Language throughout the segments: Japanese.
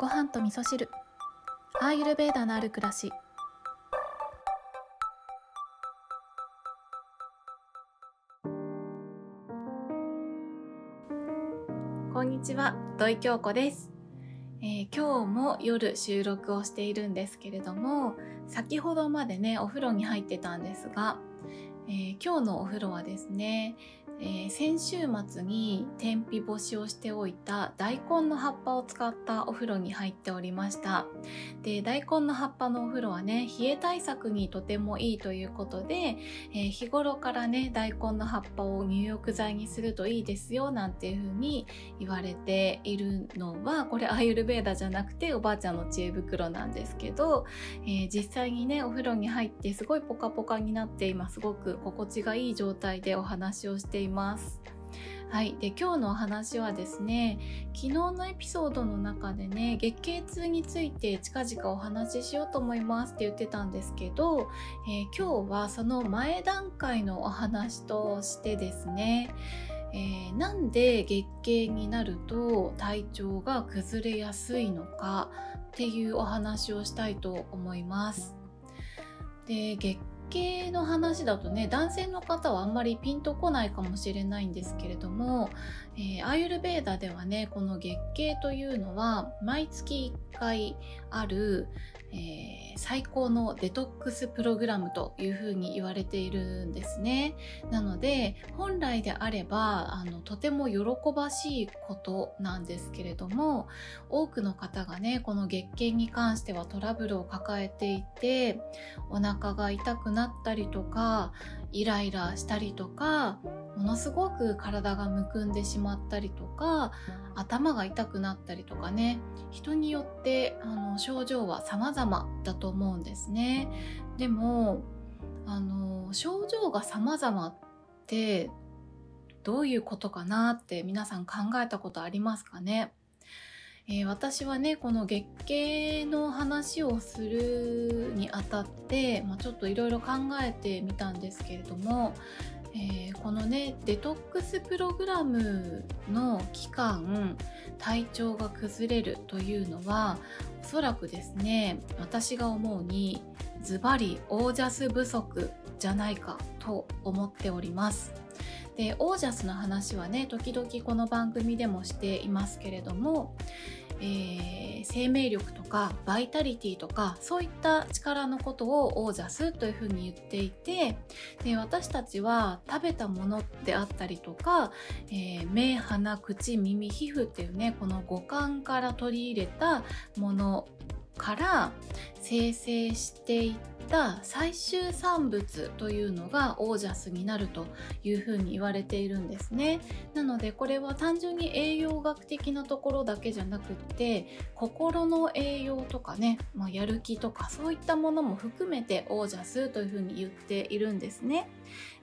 ご飯と味噌汁。アーユルベーダのある暮らし。こんにちは土井京子です、えー今日も夜収録をしているんですけれども先ほどまでねお風呂に入ってたんですが、えー今日のお風呂はですね、えー先週末に天日干しをしておいた大根の葉っぱを使ったお風呂に入っておりましたで大根の葉っぱのお風呂はね冷え対策にとてもいいということで、えー日頃からね大根の葉っぱを入浴剤にするといいですよなんていう風に言われているのはこれアーユルベーダじゃなくておばあちゃんの知恵袋なんですけど、えー実際にねお風呂に入ってすごいポカポカになって今すごく心地がいい状態でお話をしています。ますはい、で今日のお話はですね昨日のエピソードの中でね月経痛について近々お話ししようと思いますって言ってたんですけど、えー今日はその前段階のお話としてですねえーなんで月経になると体調が崩れやすいのかっていうお話をしたいと思います。で月系の話だとね男性の方はあんまりピンとこないかもしれないんですけれども、えーアーユルベーダではねこの月経というのは毎月1回ある、えー最高のデトックスプログラムというふうに言われているんですね。なので本来であればあのとても喜ばしいことなんですけれども多くの方がねこの月経に関してはトラブルを抱えていてお腹が痛くなったりとかイライラしたりとかものすごく体がむくんでしまったりとか頭が痛くなったりとかね。人によってあの症状は様々だと思うんですね。でもあの症状が様々ってどういうことかなって皆さん考えたことありますかね？えー私はねこの月経の話をするにあたって、まあ、ちょっといろいろ考えてみたんですけれども、えーこのねデトックスプログラムの期間体調が崩れるというのはおそらくですね私が思うにズバリオージャス不足じゃないかと思っております。でオージャスの話はね時々この番組でもしていますけれども、えー生命力とかバイタリティとかそういった力のことをオージャスというふうに言っていてで私たちは食べたものであったりとか、えー目鼻口耳皮膚っていうねこの五感から取り入れたものから生成していった最終産物というのがオージャスになるというふうに言われているんですね。なのでこれは単純に栄養学的なところだけじゃなくって心の栄養とかね、まあ、やる気とかそういったものも含めてオージャスというふうに言っているんですね。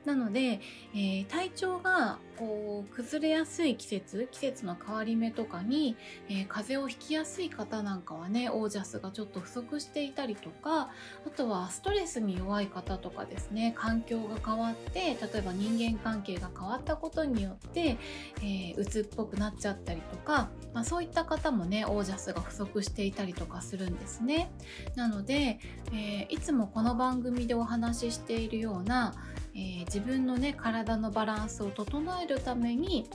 なので、えー体調がこう崩れやすい季節季節の変わり目とかに、えー風邪をひきやすい方なんかはねオージャスがちょっと不足していたりとかあとはストレスに弱い方とかですね環境が変わって例えば人間関係が変わったことによって、えー、鬱っぽくなっちゃったりとか、まあ、そういった方もねオージャスが不足していたりとかするんですね。なので、えーいつもこの番組でお話ししているような、えー自分のね体のバランスを整えるために、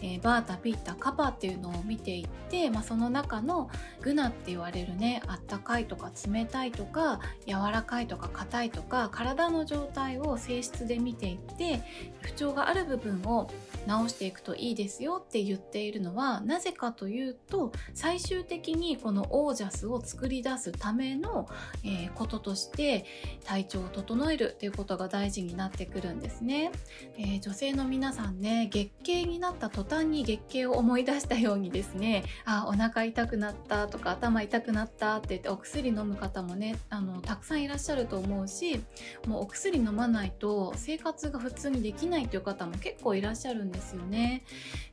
えーバータピッタカパっていうのを見ていって、まあ、その中のグナって言われるねあったかいとか冷たいとか柔らかいとか硬いとか体の状態を性質で見ていって不調がある部分を直していくといいですよって言っているのはなぜかというと最終的にこのオージャスを作り出すための、えーこととして体調を整えるっていうことが大事になってくるんですね、えー女性の皆さんね月経になった途端に月経を思い出したようにですねあお腹痛くなったとか頭痛くなったって言ってお薬飲む方もねあのたくさんいらっしゃると思うしもうお薬飲まないと生活が普通にできないという方も結構いらっしゃるんですよね。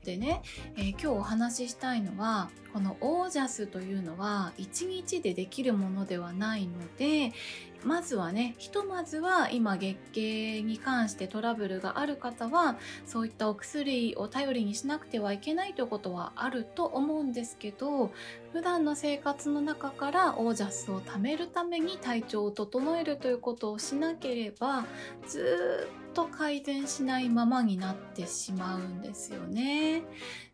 でね、えー今日お話ししたいのはこのオージャスというのは1日でできるものではないのでまずはねひとまずは今月経に関してトラブルがある方はそういったお薬を頼りにしなくてはいけないということはあると思うんですけど普段の生活の中からオージャスを貯めるために体調を整えるということをしなければずっと改善しないままになってしまうんですよね。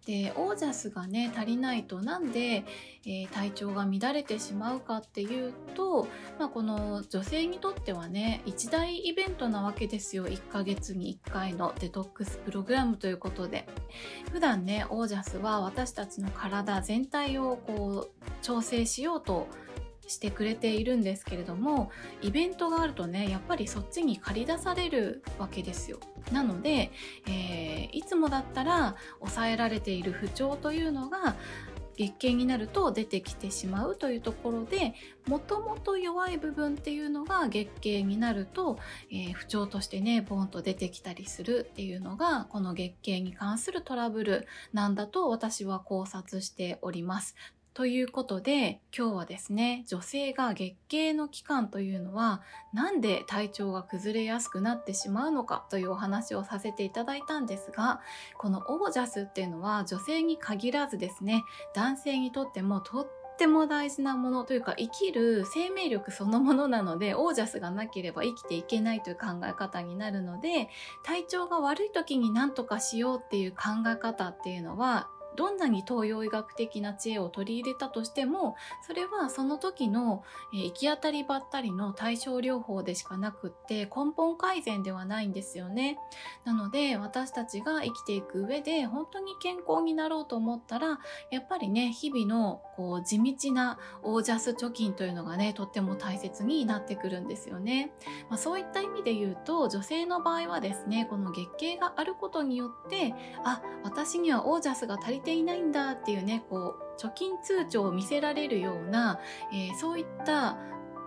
でオージャスがね足りないとなんで、えー、体調が乱れてしまうかっていうと、まあ、この女性にとってはね一大イベントなわけですよ1ヶ月に1回のデトックスプログラムということで普段ねオージャスは私たちの体全体をこう調整しようとしてくれているんですけれどもイベントがあるとねやっぱりそっちに駆り出されるわけですよなので、えー、いつもだったら抑えられている不調というのが月経になると出てきてしまうというところでもともと弱い部分っていうのが月経になると、えー、不調としてねボーンと出てきたりするっていうのがこの月経に関するトラブルなんだと私は考察しております。ということで今日はですね女性が月経の期間というのはなんで体調が崩れやすくなってしまうのかというお話をさせていただいたんですがこのオージャスっていうのは女性に限らずですね男性にとってもとっても大事なものというか生きる生命力そのものなのでオージャスがなければ生きていけないという考え方になるので体調が悪い時に何とかしようっていう考え方っていうのはどんなに東洋医学的な知恵を取り入れたとしてもそれはその時の、え行き当たりばったりの対症療法でしかなくって根本改善ではないんですよね。なので私たちが生きていく上で本当に健康になろうと思ったらやっぱりね日々のこう地道なオージャス貯金というのがねとっても大切になってくるんですよね、まあ、そういった意味で言うと女性の場合はですねこの月経があることによってあ私にはオージャスが足りていないんだっていうねこう貯金通帳を見せられるような、えー、そういった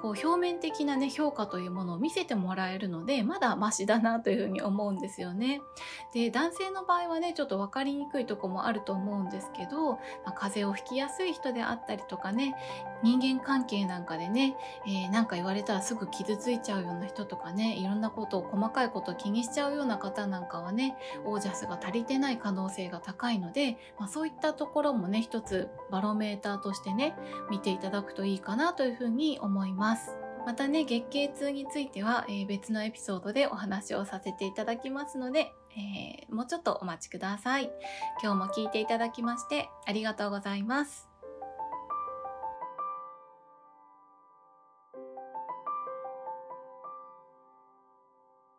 こう表面的なね評価というものを見せてもらえるのでまだマシだなというふうに思うんですよね。で男性の場合はねちょっと分かりにくいとこもあると思うんですけど、まあ、風邪をひきやすい人であったりとかね人間関係なんかでね、えー、なんか言われたらすぐ傷ついちゃうような人とかねいろんなことを細かいことを気にしちゃうような方なんかはねオージャスが足りてない可能性が高いので、まあ、そういったところもね一つバロメーターとしてね見ていただくといいかなというふうに思います。ます。またね、月経痛については、えー、別のエピソードでお話をさせていただきますので、えー、もうちょっとお待ちください。今日も聞いていただきましてありがとうございます。